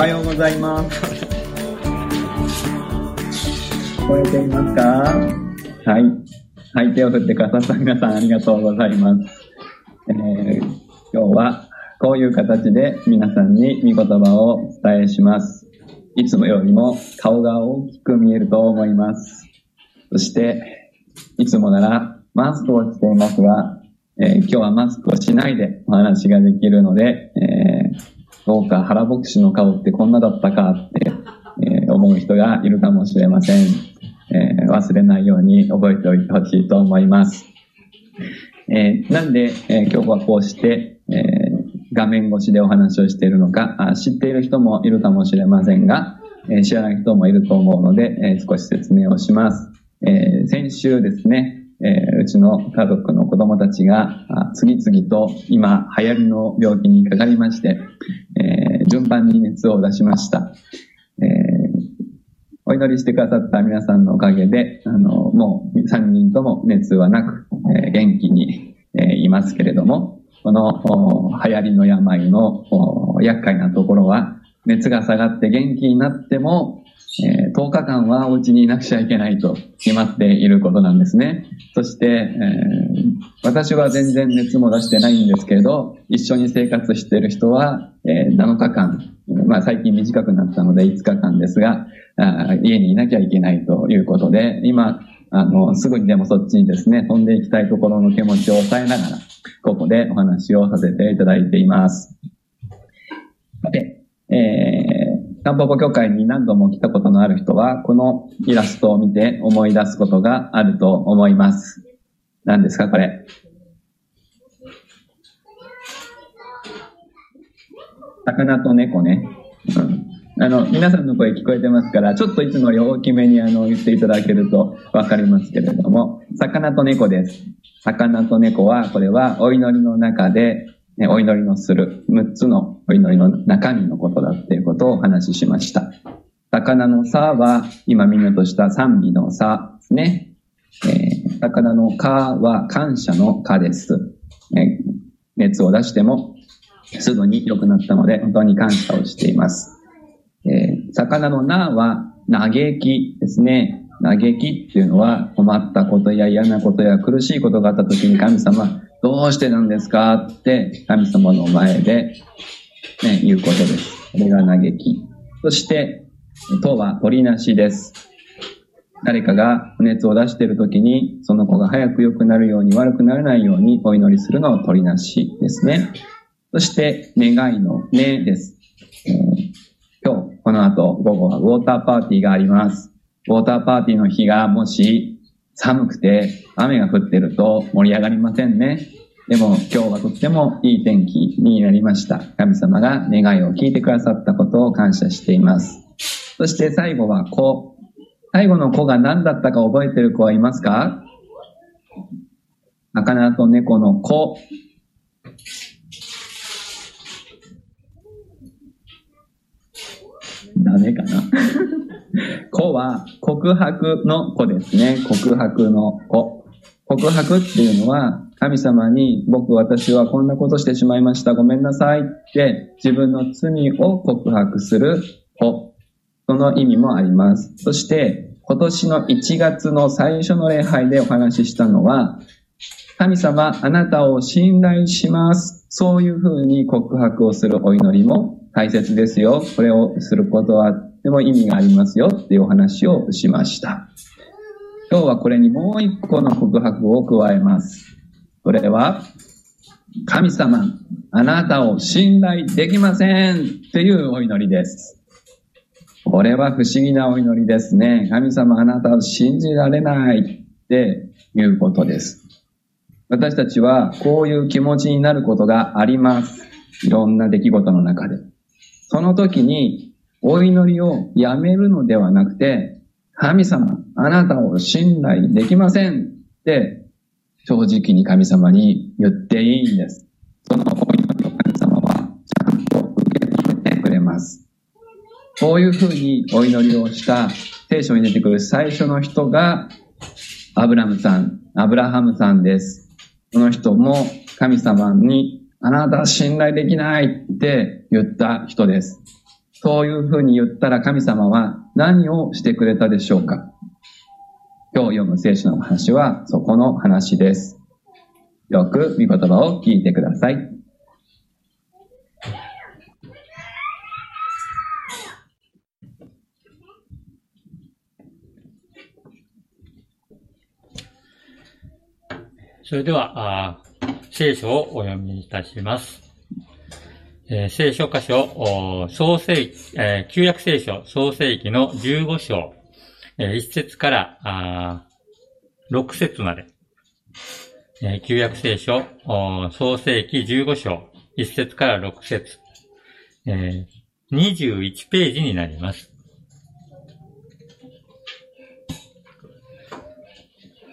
はようございます。聞こえていますか？はい。はい、手を振ってくださった皆さんありがとうございます。えー今日はこういう形で皆さんに御言葉をお伝えします。いつもよりも顔が大きく見えると思います。そして、いつもならマスクをしていますが、えー今日はマスクをしないでお話ができるので、えーどうか原牧師の顔ってこんなだったかって、えー思う人がいるかもしれません。えー忘れないように覚えておいてほしいと思います。えーなんで、えー今日はこうして、えー画面越しでお話をしているのかあ知っている人もいるかもしれませんが、えー知らない人もいると思うので、えー少し説明をします。えー先週ですね、えーうちの家族の子供たちが次々と今流行りの病気にかかりまして、えー順番に熱を出しました。えーお祈りしてくださった皆さんのおかげで、あの、もう3人とも熱はなく、え元気に、えいますけれども、この流行りの病の厄介なところは、熱が下がって元気になっても、え10日間はお家にいなくちゃいけないと決まっていることなんですね。そして、えー私は全然熱も出してないんですけど、一緒に生活している人は、えー7日間、まあ最近短くなったので5日間ですが、あ家にいなきゃいけないということで、今、あの、すぐにでもそっちにですね、飛んでいきたいところの気持ちを抑えながら、ここでお話をさせていただいています。さて、えー、タンポポ協会に何度も来たことのある人は、このイラストを見て思い出すことがあると思います。何ですか、これ？魚と猫ね。あの、皆さんの声聞こえてますから、ちょっといつもより大きめにあの、言っていただけるとわかりますけれども、魚と猫です。魚と猫は、これはお祈りの中で、ね、お祈りのする6つのお祈りの中身のことだっていうことをお話ししました。魚のさは、今みんなとした賛美のさですね。えー魚のかは感謝のかです。え熱を出してもすぐに良くなったので、本当に感謝をしています。えー魚のなは嘆きですね。嘆きっていうのは困ったことや嫌なことや苦しいことがあった時に神様、どうしてなんですかって神様の前で、ね、言うことです。これが嘆き。そして、とは取りなしです。誰かが熱を出している時に、その子が早く良くなるように悪くならないようにお祈りするのを取りなしですね。そして、願いのねです。えー今日、この後、午後はウォーターパーティーがあります。ウォーターパーティーの日がもし寒くて雨が降ってると盛り上がりませんね。でも今日はとってもいい天気になりました。神様が願いを聞いてくださったことを感謝しています。そして最後は子。最後の子が何だったか覚えてる子はいますか？魚と猫の子。ダメかな？子は告白の子ですね。告白の子。告白っていうのは、神様に僕私はこんなことしてしまいました。ごめんなさいって自分の罪を告白する子。その意味もあります。そして、今年の1月の最初の礼拝でお話ししたのは、神様、あなたを信頼します。そういうふうに告白をするお祈りも大切ですよ。これをすることはとても意味がありますよっていうお話をしました。今日はこれにもう一個の告白を加えます。それは、神様、あなたを信頼できませんっていうお祈りです。これは不思議なお祈りですね。神様、あなたを信じられないっていうことです。私たちはこういう気持ちになることがあります。いろんな出来事の中で。その時にお祈りをやめるのではなくて、神様、あなたを信頼できませんって正直に神様に言っていいんです。そのお祈りを神様はちゃんと受け止めてくれます。そういうふうにお祈りをした聖書に出てくる最初の人がアブラムさん、アブラハムさんです。この人も神様にあなたは信頼できないって言った人です。そういうふうに言ったら神様は何をしてくれたでしょうか？今日読む聖書の話はそこの話です。よく御言葉を聞いてください。それでは、聖書をお読みいたします。えー、聖書箇所、創世、えー、旧約聖書創世記の15章、えー、1節からあ6節まで。えー、旧約聖書創世記15章1節から6節、えー、21ページになります。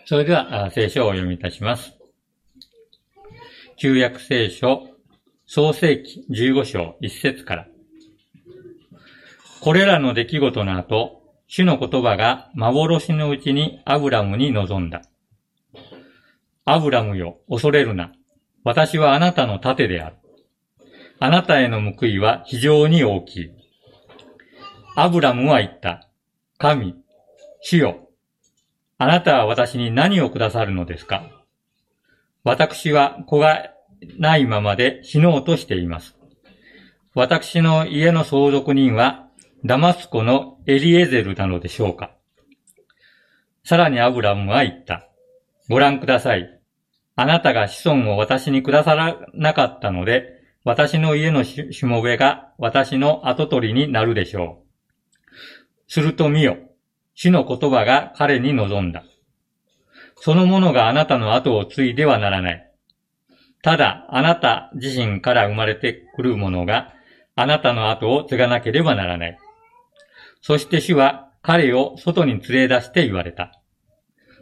それでは、聖書をお読みいたします。旧約聖書創世記15章1節から。これらの出来事の後、主の言葉が幻のうちにアブラムに臨んだ。アブラムよ、恐れるな。私はあなたの盾である。あなたへの報いは非常に大きい。アブラムは言った。神、主よ。あなたは私に何をくださるのですか？私は子がないままで死のうとしています。私の家の相続人はダマスコのエリエゼルなのでしょうかさらにアブラムは言った。ご覧ください。あなたが子孫を私にくださらなかったので、私の家のしもべが私の跡取りになるでしょう。すると見よ。主の言葉が彼に望んだ。そのものがあなたの後を継いではならない。ただ、あなた自身から生まれてくるものが、あなたの後を継がなければならない。そして主は彼を外に連れ出して言われた。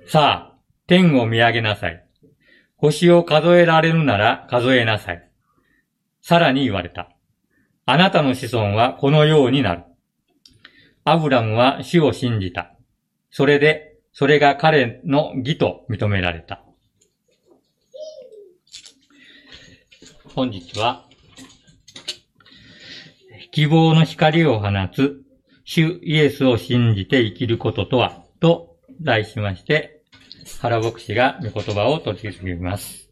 さあ、天を見上げなさい。星を数えられるなら数えなさい。さらに言われた。あなたの子孫はこのようになる。アブラムは主を信じた。それで、それが彼の義と認められた。本日は、希望の光を放つ、主イエスを信じて生きることとは、と題しまして、原牧師が御言葉を取り次ぎます。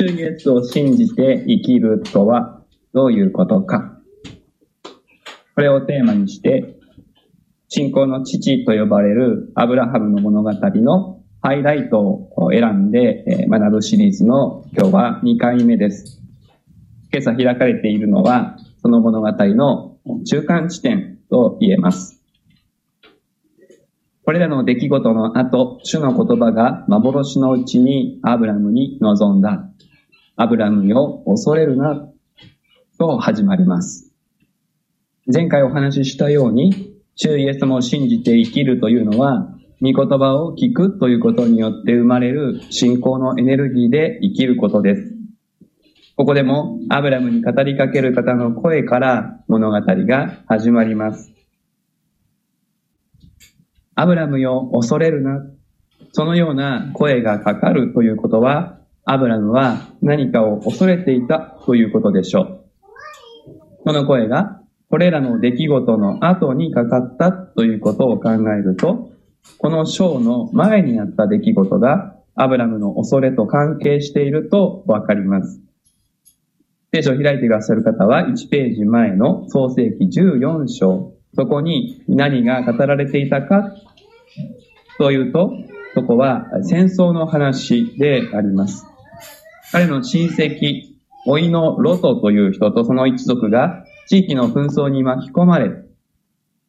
主イエスを信じて生きるとはどういうことか。これをテーマにして、信仰の父と呼ばれるアブラハムの物語のハイライトを選んで学ぶシリーズの今日は2回目です。今朝開かれているのは、その物語の中間地点と言えます。これらの出来事の後、主の言葉が幻のうちにアブラムに臨んだ。アブラムよ、恐れるな、と始まります。前回お話ししたように、主イエス様を信じて生きるというのは、御言葉を聞くということによって生まれる信仰のエネルギーで生きることです。ここでもアブラムに語りかける方の声から物語が始まります。アブラムよ、恐れるな。そのような声がかかるということは、アブラムは何かを恐れていたということでしょう。その声がこれらの出来事の後にかかったということを考えると、この章の前にあった出来事がアブラムの恐れと関係しているとわかります。聖書を開いていらっしゃる方は1ページ前の創世記14章、そこに何が語られていたかというと、そこは戦争の話であります。彼の親戚、老いのロトという人とその一族が地域の紛争に巻き込まれ、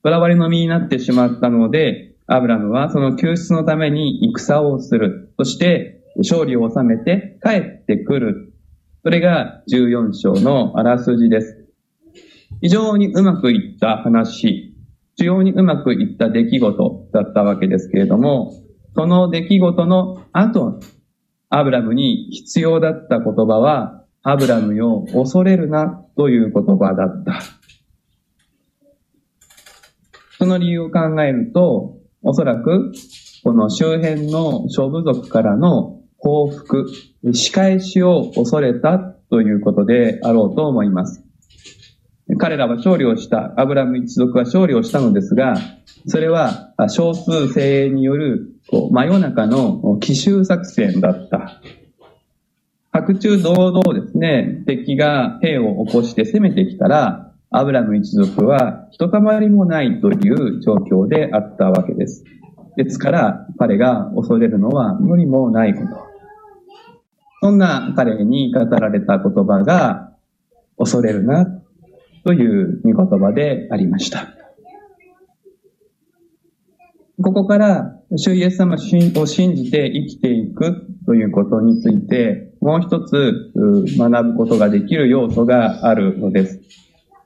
囚われの身になってしまったので、アブラムはその救出のために戦をする。そして勝利を収めて帰ってくる。それが14章のあらすじです。非常にうまくいった話、非常にうまくいった出来事だったわけですけれども、その出来事の後、アブラムに必要だった言葉は、アブラムよ、恐れるな、という言葉だった。その理由を考えると、おそらく、この周辺の諸部族からの報復、仕返しを恐れたということであろうと思います。彼らは勝利をした、アブラム一族は勝利をしたのですが、それは少数精鋭による真夜中の奇襲作戦だった。白昼堂々ですね、敵が兵を起こして攻めてきたら、アブラム一族はひとたまりもないという状況であったわけです。ですから、彼が恐れるのは無理もないこと。そんな彼に語られた言葉が、恐れるな、という見言葉でありました。ここから、主イエス様を信じて生きていくということについて、もう一つ学ぶことができる要素があるのです。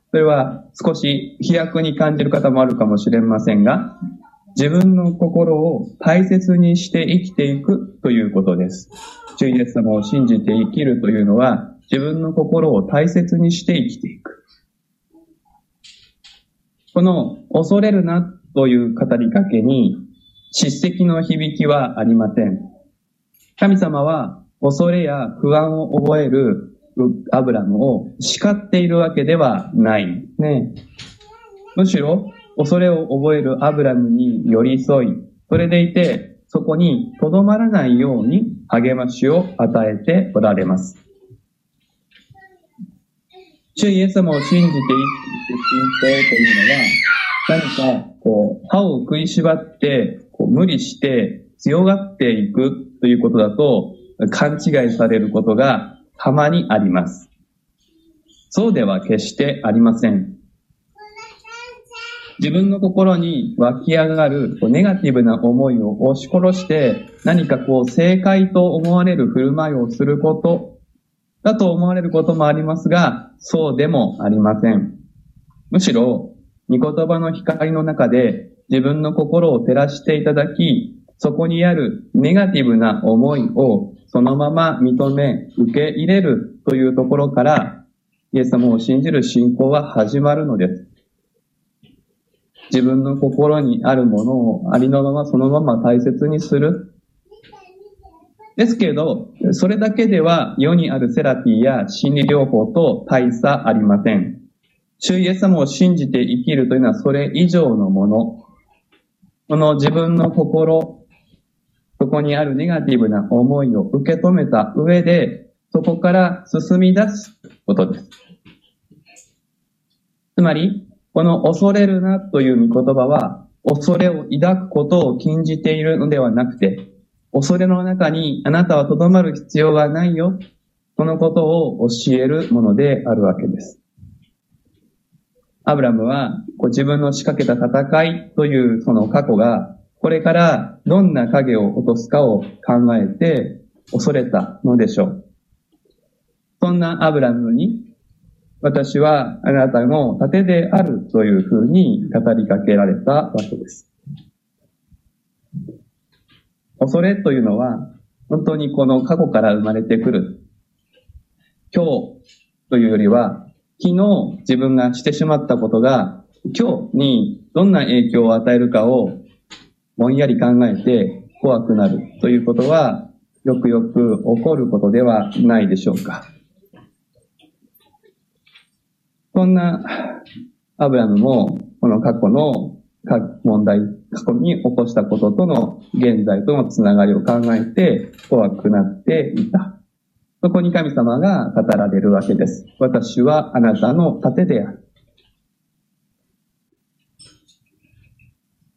それは少し飛躍に感じる方もあるかもしれませんが、自分の心を大切にして生きていくということです。主イエス様を信じて生きるというのは、自分の心を大切にして生きていく。この恐れるなという語りかけに、叱責の響きはありません。神様は恐れや不安を覚えるアブラムを叱っているわけではないね。むしろ恐れを覚えるアブラムに寄り添い、それでいてそこに留まらないように励ましを与えておられます。主イエス様を信じて生きていく信仰というのは、何か、こう、歯を食いしばって、こう無理して強がっていくということだと、勘違いされることがたまにあります。そうでは決してありません。自分の心に湧き上がるネガティブな思いを押し殺して何かこう正解と思われる振る舞いをすることだと思われることもありますが、そうでもありません。むしろ、御言葉の光の中で自分の心を照らしていただき、そこにあるネガティブな思いをそのまま認め、受け入れるというところから、イエス様を信じる信仰は始まるのです。自分の心にあるものをありのままそのまま大切にする。ですけど、それだけでは世にあるセラピーや心理療法と大差ありません。主イエス様を信じて生きるというのはそれ以上のもの。この自分の心、そこにあるネガティブな思いを受け止めた上で、そこから進み出すことです。つまり、この恐れるなという御言葉は、恐れを抱くことを禁じているのではなくて、恐れの中にあなたはとどまる必要がないよ。そのことを教えるものであるわけです。アブラムはこう自分の仕掛けた戦いというその過去がこれからどんな影を落とすかを考えて恐れたのでしょう。そんなアブラムに私はあなたの盾であるというふうに語りかけられたわけです。恐れというのは、本当にこの過去から生まれてくる。今日というよりは、昨日自分がしてしまったことが、今日にどんな影響を与えるかをぼんやり考えて怖くなるということは、よくよく起こることではないでしょうか。そんなアブラムも、この過去の問題、過去に起こしたこととの現在とのつながりを考えて怖くなっていた。そこに神様が語られるわけです。私はあなたの盾である。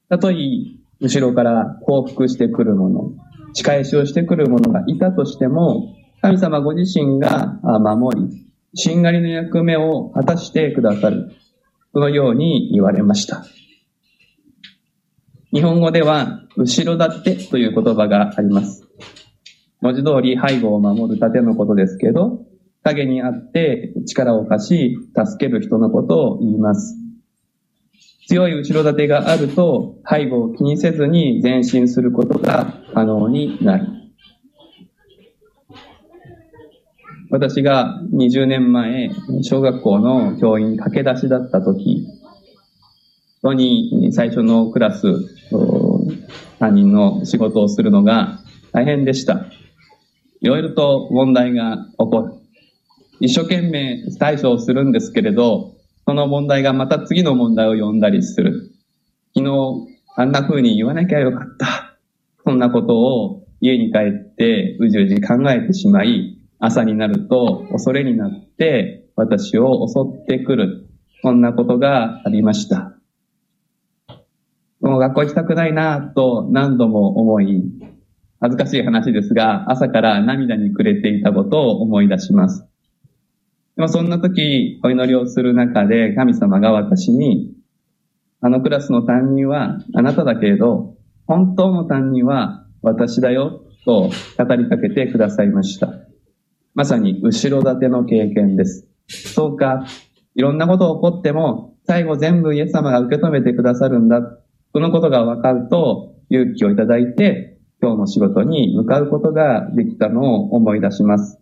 たとえ、後ろから報復してくるもの、仕返しをしてくるものがいたとしても、神様ご自身が守り、しんがりの役目を果たしてくださる。そのように言われました。日本語では、後ろ盾という言葉があります。文字通り背後を守る盾のことですけど、影にあって力を貸し、助ける人のことを言います。強い後ろ盾があると、背後を気にせずに前進することが可能になる。私が20年前、小学校の教員駆け出しだった時、に最初のクラス担任の仕事をするのが大変でした。いろいろと問題が起こる。一生懸命対処をするんですけれど、その問題がまた次の問題を呼んだりする。昨日、あんな風に言わなきゃよかった。そんなことを家に帰ってうじうじ考えてしまい、朝になると恐れになって私を襲ってくる。そんなことがありました。もう学校行きたくないなと何度も思い、恥ずかしい話ですが、朝から涙に暮れていたことを思い出します。でもそんな時、お祈りをする中で神様が私に、あのクラスの担任はあなただけれど、本当の担任は私だよ、と語りかけてくださいました。まさに後ろ盾の経験です。そうか、いろんなこと起こっても、最後全部イエス様が受け止めてくださるんだ。そのことが分かると、勇気をいただいて、今日の仕事に向かうことができたのを思い出します。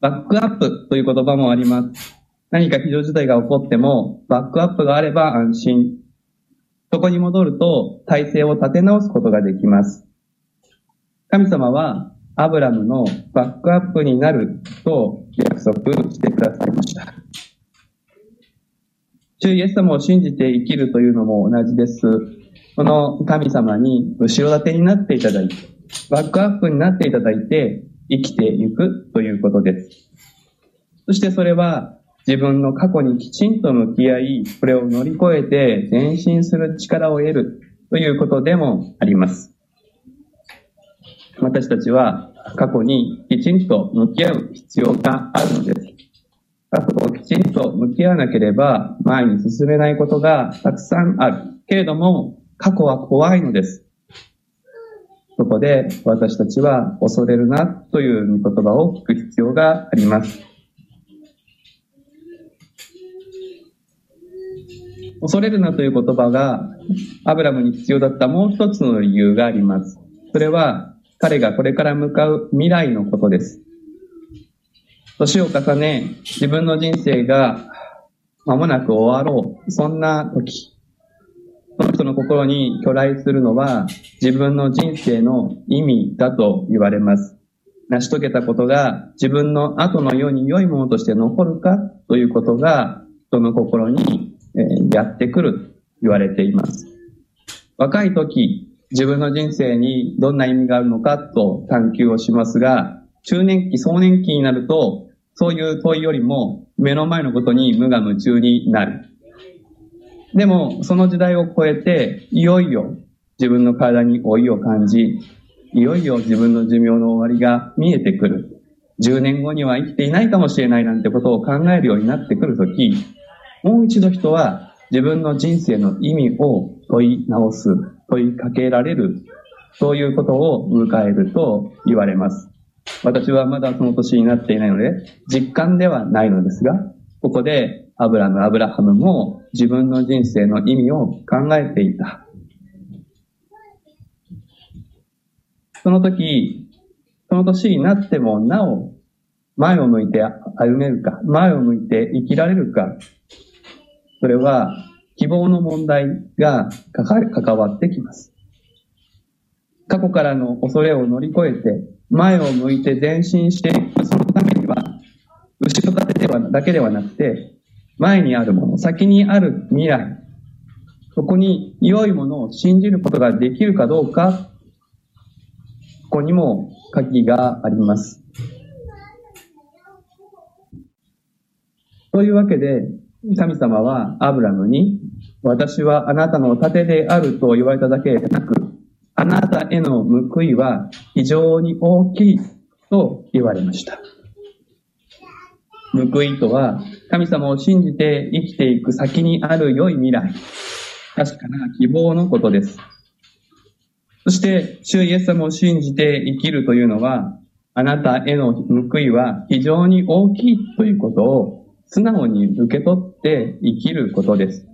バックアップという言葉もあります。何か非常事態が起こっても、バックアップがあれば安心。そこに戻ると、体制を立て直すことができます。神様は、アブラムのバックアップになると約束してくださいました。主イエス様を信じて生きるというのも同じです。この神様に後ろ盾になっていただいて、バックアップになっていただいて生きていくということです。そしてそれは自分の過去にきちんと向き合い、これを乗り越えて前進する力を得るということでもあります。私たちは過去にきちんと向き合う必要があるのです。過去をきちんと向き合わなければ前に進めないことがたくさんある。けれども、過去は怖いのです。そこで私たちは恐れるなという言葉を聞く必要があります。恐れるなという言葉がアブラムに必要だったもう一つの理由があります。それは彼がこれから向かう未来のことです。年を重ね、自分の人生が間もなく終わろう。そんな時、その人の心に巨来するのは自分の人生の意味だと言われます。成し遂げたことが自分の後のように良いものとして残るかということが人の心にやってくると言われています。若い時、自分の人生にどんな意味があるのかと探求をしますが、中年期、壮年期になると、そういう問いよりも目の前のことに無我夢中になる。でも、その時代を超えて、いよいよ自分の体に老いを感じ、いよいよ自分の寿命の終わりが見えてくる。10年後には生きていないかもしれないなんてことを考えるようになってくるとき、もう一度人は自分の人生の意味を問い直す、問いかけられる、そういうことを迎えると言われます。私はまだその年になっていないので、実感ではないのですが、ここでアブラム、アブラハムも自分の人生の意味を考えていた。その時、その年になってもなお前を向いて歩めるか、前を向いて生きられるか、それは希望の問題が関わってきます。過去からの恐れを乗り越えて、前を向いて前進していく、そのためには、後ろ盾ではだけではなくて、前にあるもの、先にある未来、そこに良いものを信じることができるかどうか、ここにも鍵があります。というわけで、神様はアブラムに、私はあなたの盾であると言われただけでなく、あなたへの報いは非常に大きいと言われました。報いとは、神様を信じて生きていく先にある良い未来、確かな希望のことです。そして、主イエス様を信じて生きるというのは、あなたへの報いは非常に大きいということを素直に受け取って生きることです。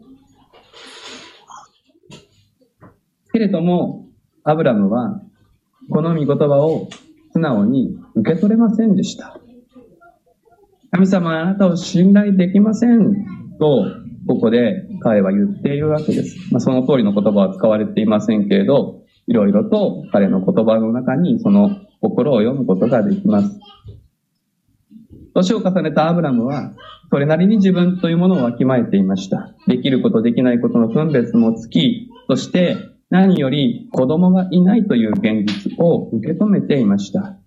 けれども、アブラムは、この御言葉を素直に受け取れませんでした。神様あなたを信頼できませんと、ここで彼は言っているわけです。まあ、その通りの言葉は使われていませんけれど、いろいろと彼の言葉の中にその心を読むことができます。年を重ねたアブラムは、それなりに自分というものをわきまえていました。できることできないことの分別もつき、そして何より子供がいないという現実を受け止めていました。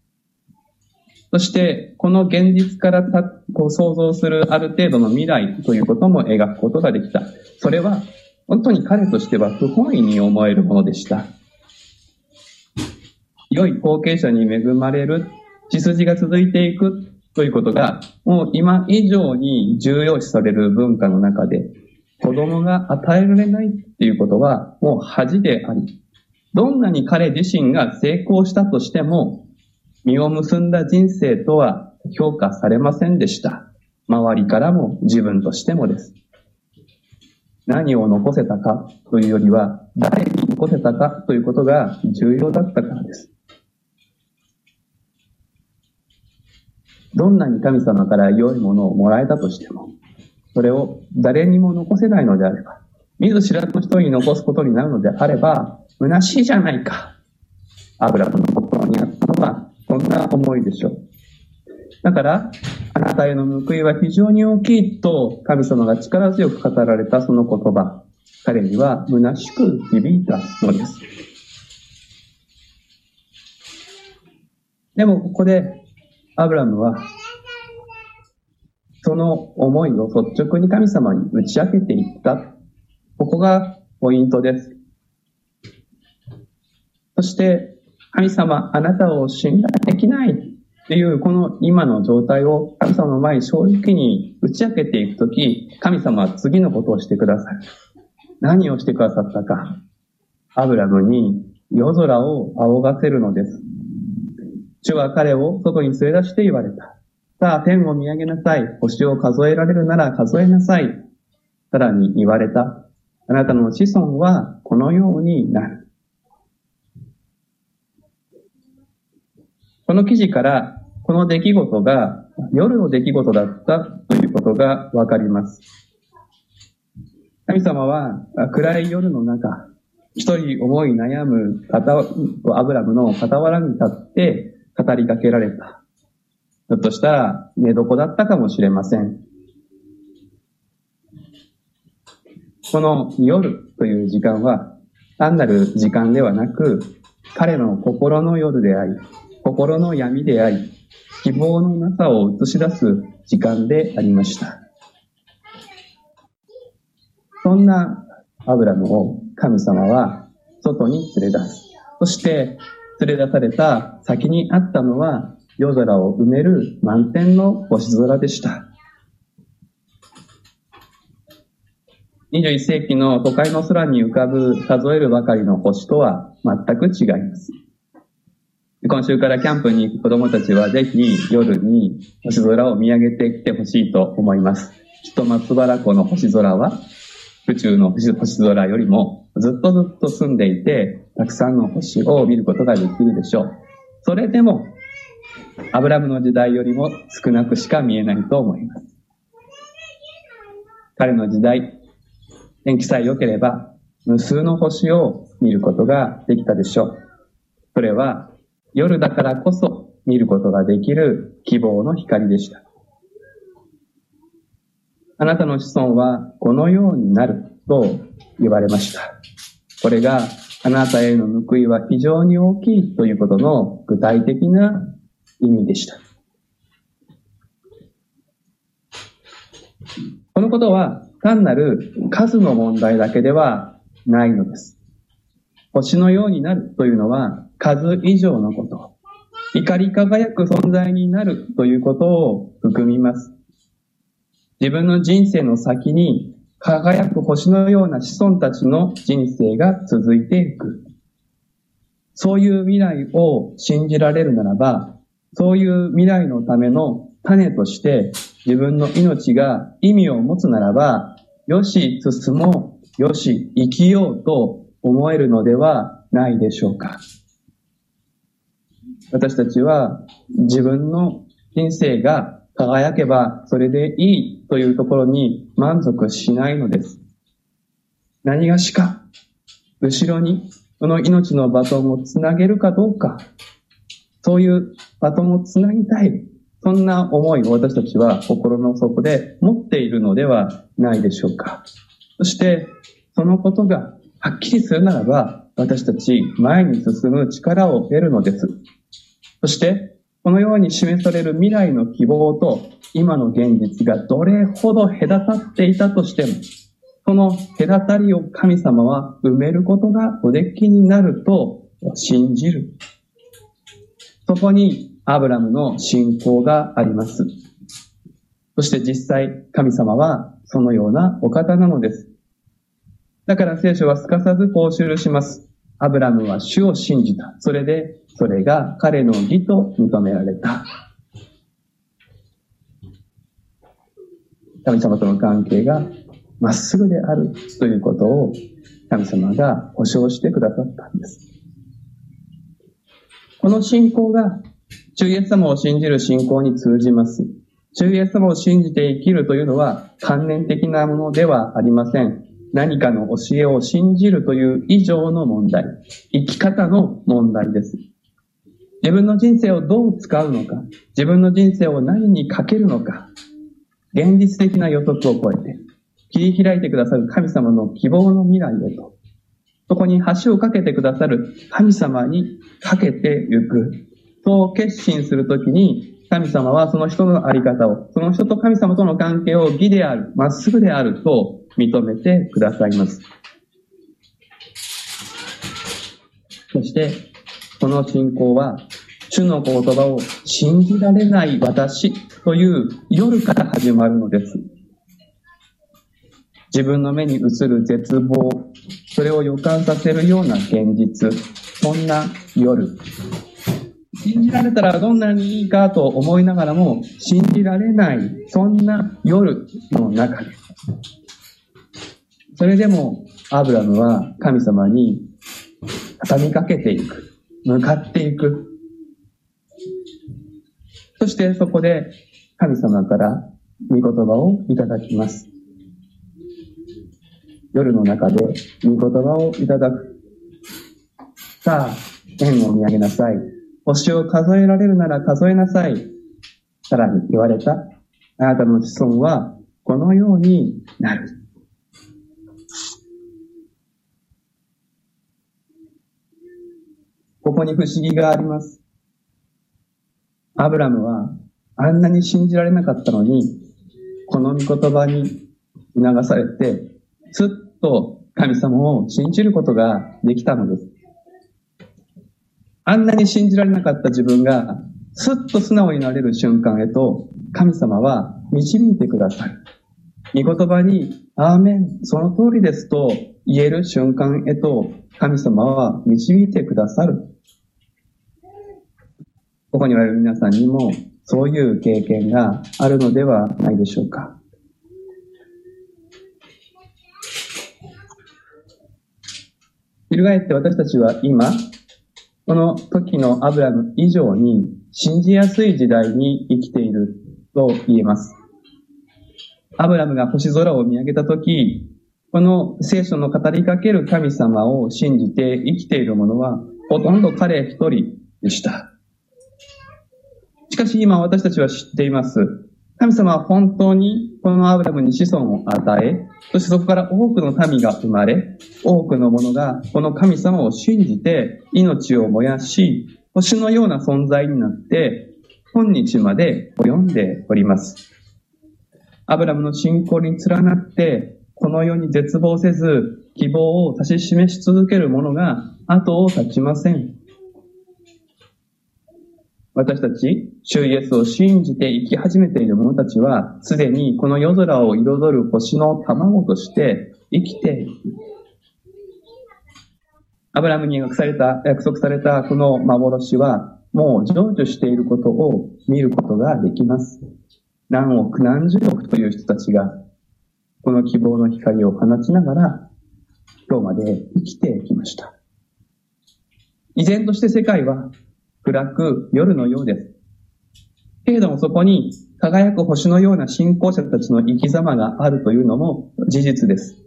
そして、この現実からたこう想像するある程度の未来ということも描くことができた。それは、本当に彼としては不本意に思えるものでした。良い後継者に恵まれる血筋が続いていくということが、もう今以上に重要視される文化の中で、子供が与えられないっていうことは、もう恥であり、どんなに彼自身が成功したとしても、実を結んだ人生とは評価されませんでした。周りからも自分としてもです。何を残せたかというよりは、誰に残せたかということが重要だったからです。どんなに神様から良いものをもらえたとしても、それを誰にも残せないのであれば、見ず知らずの人に残すことになるのであれば、虚しいじゃないか。アブラムの、そんな思いでしょう。だから、あなたへの報いは非常に大きいと神様が力強く語られたその言葉、彼には虚しく響いたのです。でもここで、アブラムは、その思いを率直に神様に打ち明けていった。ここがポイントです。そして、神様、あなたを信頼きないっていう、この今の状態を神様の前に正直に打ち明けていくとき、神様は次のことをしてください。何をしてくださったか。アブラムに夜空を仰がせるのです。主は彼を外に連れ出して言われた。さあ、天を見上げなさい。星を数えられるなら数えなさい。さらに言われた。あなたの子孫はこのようになる。この記事から、この出来事が夜の出来事だったということがわかります。神様は暗い夜の中、一人思い悩むアブラムの傍らに立って語りかけられた。ひょっとしたら寝床だったかもしれません。この夜という時間は単なる時間ではなく、彼の心の夜であり、心の闇であり、希望のなさを映し出す時間でありました。そんなアブラムを神様は外に連れ出す。そして連れ出された先にあったのは夜空を埋める満天の星空でした。21世紀の都会の空に浮かぶ数えるばかりの星とは全く違います。今週からキャンプに行く子供たちはぜひ夜に星空を見上げてきてほしいと思います。きっと松原湖の星空は宇宙の星空よりもずっとずっと住んでいて、たくさんの星を見ることができるでしょう。それでも、アブラムの時代よりも少なくしか見えないと思います。彼の時代、天気さえ良ければ、無数の星を見ることができたでしょう。それは、夜だからこそ見ることができる希望の光でした。あなたの子孫はこのようになると言われました。これがあなたへの報いは非常に大きいということの具体的な意味でした。このことは単なる数の問題だけではないのです。星のようになるというのは数以上のこと。光り輝く存在になるということを含みます。自分の人生の先に輝く星のような子孫たちの人生が続いていく。そういう未来を信じられるならば、そういう未来のための種として自分の命が意味を持つならば、よし進もう、よし生きようと思えるのではないでしょうか。私たちは自分の人生が輝けばそれでいいというところに満足しないのです。何がしか、後ろにその命のバトンをつなげるかどうか、そういうバトンをつなぎたい。そんな思いを私たちは心の底で持っているのではないでしょうか。そして、そのことがはっきりするならば、私たち前に進む力を得るのです。そして、このように示される未来の希望と今の現実がどれほど隔たっていたとしても、その隔たりを神様は埋めることがおできになると信じる。そこにアブラムの信仰があります。そして実際神様はそのようなお方なのです。だから聖書はすかさずこう記します。アブラムは主を信じた。それで、それが彼の義と認められた。神様との関係がまっすぐであるということを神様が保証してくださったんです。この信仰が、主イエス様を信じる信仰に通じます。主イエス様を信じて生きるというのは、観念的なものではありません。何かの教えを信じるという以上の問題。生き方の問題です。自分の人生をどう使うのか、自分の人生を何にかけるのか、現実的な予測を超えて、切り開いてくださる神様の希望の未来へとそこに橋を架けてくださる神様にかけてゆく。そう決心するときに、神様はその人のあり方を、その人と神様との関係を義である、まっすぐであると認めてくださいます。そして、その信仰は、主の言葉を信じられない私という夜から始まるのです。自分の目に映る絶望、それを予感させるような現実、そんな夜。信じられたらどんなにいいかと思いながらも、信じられない、そんな夜の中で。それでも、アブラムは神様に畳みかけていく。向かっていく。そしてそこで神様から御言葉をいただきます。夜の中で御言葉をいただく。さあ、天を見上げなさい。星を数えられるなら数えなさい。さらに言われた。あなたの子孫はこのようになる。こここに不思議があります。アブラムはあんなに信じられなかったのに、この御言葉に促されてすっと神様を信じることができたのです。あんなに信じられなかった自分が、すっと素直になれる瞬間へと、神様は導いてくださる。御言葉に、アーメン、その通りですと言える瞬間へと、神様は導いてくださる。ここにおられる皆さんにも、そういう経験があるのではないでしょうか。翻って私たちは今、この時のアブラム以上に信じやすい時代に生きていると言えます。アブラムが星空を見上げた時、この聖書の語りかける神様を信じて生きている者は、ほとんど彼一人でした。しかし今私たちは知っています。神様は本当にこのアブラムに子孫を与え、そしてそこから多くの民が生まれ、多くの者がこの神様を信じて命を燃やし、星のような存在になって、今日まで及んでおります。アブラムの信仰に連なって、この世に絶望せず、希望を指し示し続ける者が後を絶ちません。私たち、主イエスを信じて生き始めている者たちは、すでにこの夜空を彩る星の卵として生きている。アブラムに約された、約束されたこの幻は、もう成就していることを見ることができます。何億何十億という人たちが、この希望の光を放ちながら、今日まで生きてきました。依然として世界は暗く夜のようです。けれどもそこに輝く星のような信仰者たちの生き様があるというのも事実です。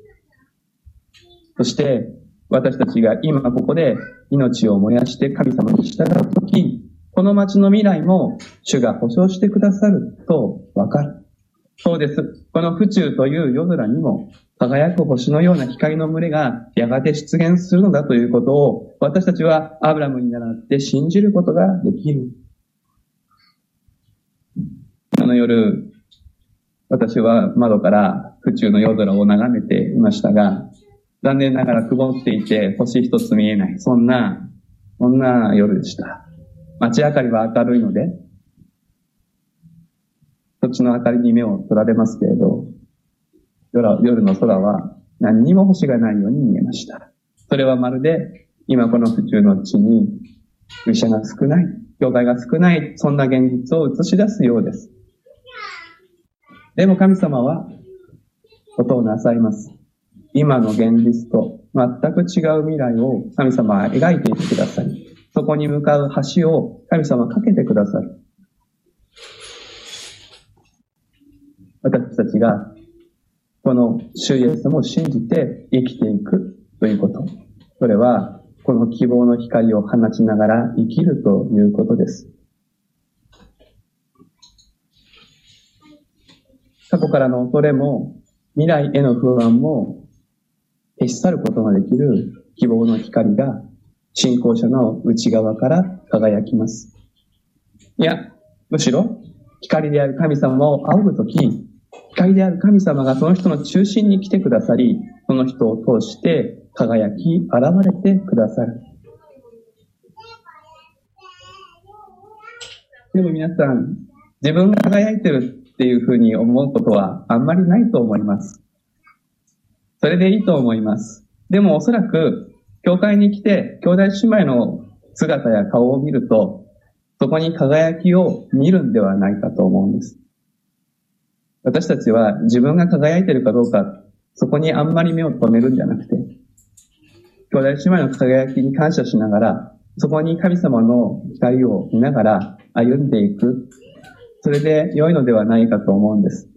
そして私たちが今ここで命を燃やして神様に従うとき、この町の未来も主が保証してくださるとわかる。そうです。この府中という夜空にも輝く星のような光の群れがやがて出現するのだということを私たちはアブラムに倣って信じることができる。あの夜、私は窓から府中の夜空を眺めていましたが、残念ながら曇っていて星一つ見えない。そんな、そんな夜でした。街明かりは明るいので、そっちの明かりに目を取られますけれど、夜の空は何にも星がないように見えました。それはまるで今この府中の地に医者が少ない、教会が少ない、そんな現実を映し出すようです。でも神様はことをなさいます。今の現実と全く違う未来を神様は描いていてください。そこに向かう橋を神様はかけてくださる。私たちがこの主イエス様を信じて生きていくということ。それはこの希望の光を放ちながら生きるということです。過去からの恐れも未来への不安も消し去ることができる希望の光が信仰者の内側から輝きます。いや、むしろ光である神様を仰ぐとき、光である神様がその人の中心に来てくださり、その人を通して輝き、現れてくださる。でも皆さん、自分が輝いてるっていうふうに思うことはあんまりないと思います。それでいいと思います。でもおそらく、教会に来て、兄弟姉妹の姿や顔を見ると、そこに輝きを見るんではないかと思うんです。私たちは自分が輝いているかどうか、そこにあんまり目を留めるんじゃなくて、兄弟姉妹の輝きに感謝しながら、そこに神様の光を見ながら歩んでいく。それで良いのではないかと思うんです。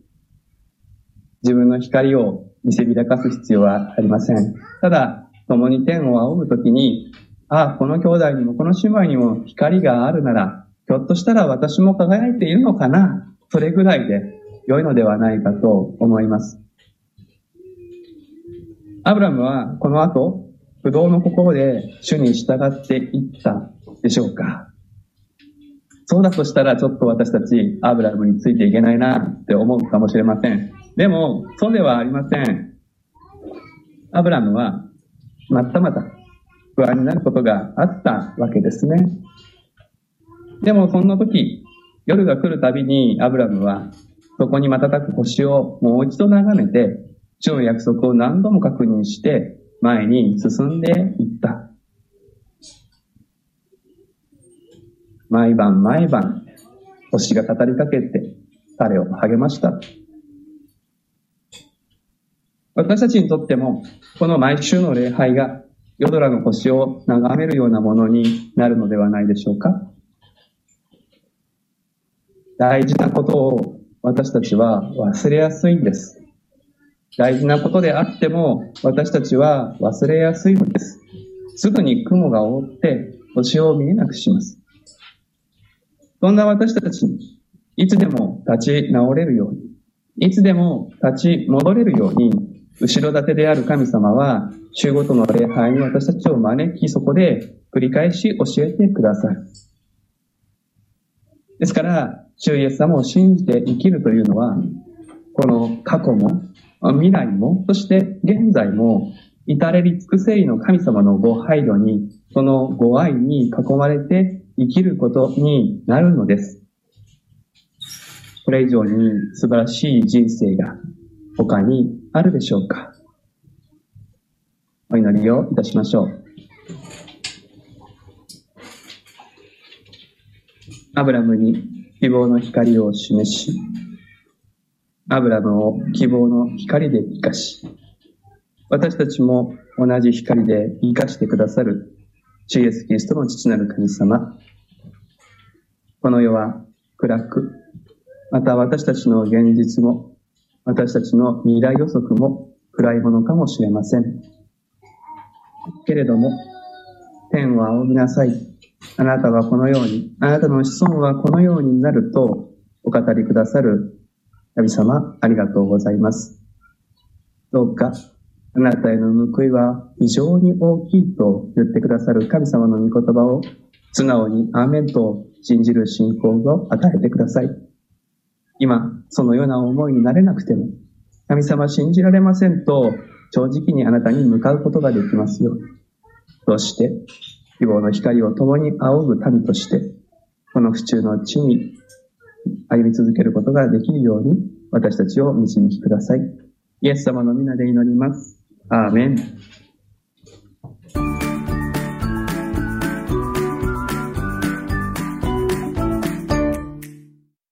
自分の光を見せびらかす必要はありません。ただ、共に天を仰ぐときに、ああ、この兄弟にもこの姉妹にも光があるなら、ひょっとしたら私も輝いているのかなそれぐらいで良いのではないかと思います。アブラムはこの後、不動の心で主に従っていったでしょうかそうだとしたらちょっと私たちアブラムについていけないなって思うかもしれません。でも、そうではありません。アブラムは、またまた不安になることがあったわけですね。でも、そんな時、夜が来るたびにアブラムはそこに瞬く星をもう一度眺めて、主の約束を何度も確認して、前に進んでいった。毎晩毎晩、星が語りかけて、彼を励ました。私たちにとっても、この毎週の礼拝が夜空の星を眺めるようなものになるのではないでしょうか大事なことを私たちは忘れやすいんです。大事なことであっても私たちは忘れやすいのです。すぐに雲が覆って星を見えなくします。そんな私たちにいつでも立ち直れるように、いつでも立ち戻れるように、後ろ盾である神様は、週ごとの礼拝に私たちを招き、そこで繰り返し教えてくださる。ですから、主イエス様を信じて生きるというのは、この過去も、未来も、そして現在も、至れり尽くせりの神様のご配慮に、そのご愛に囲まれて生きることになるのです。これ以上に素晴らしい人生が他にあるでしょうかお祈りをいたしましょう。アブラムに希望の光を示し、アブラムを希望の光で生かし、私たちも同じ光で生かしてくださる、主イエスキリストの父なる神様。この世は暗く、また私たちの現実も、私たちの未来予測も暗いものかもしれません。けれども、天を仰ぎなさい。あなたはこのように、あなたの子孫はこのようになるとお語りくださる神様、ありがとうございます。どうか、あなたへの報いは非常に大きいと言ってくださる神様の御言葉を素直にアーメンと信じる信仰を与えてください。今、そのような思いになれなくても、神様信じられませんと、正直にあなたに向かうことができますよ。そして、希望の光を共に仰ぐ民として、この府中の地に歩み続けることができるように、私たちを導きください。イエス様の皆で祈ります。アーメン。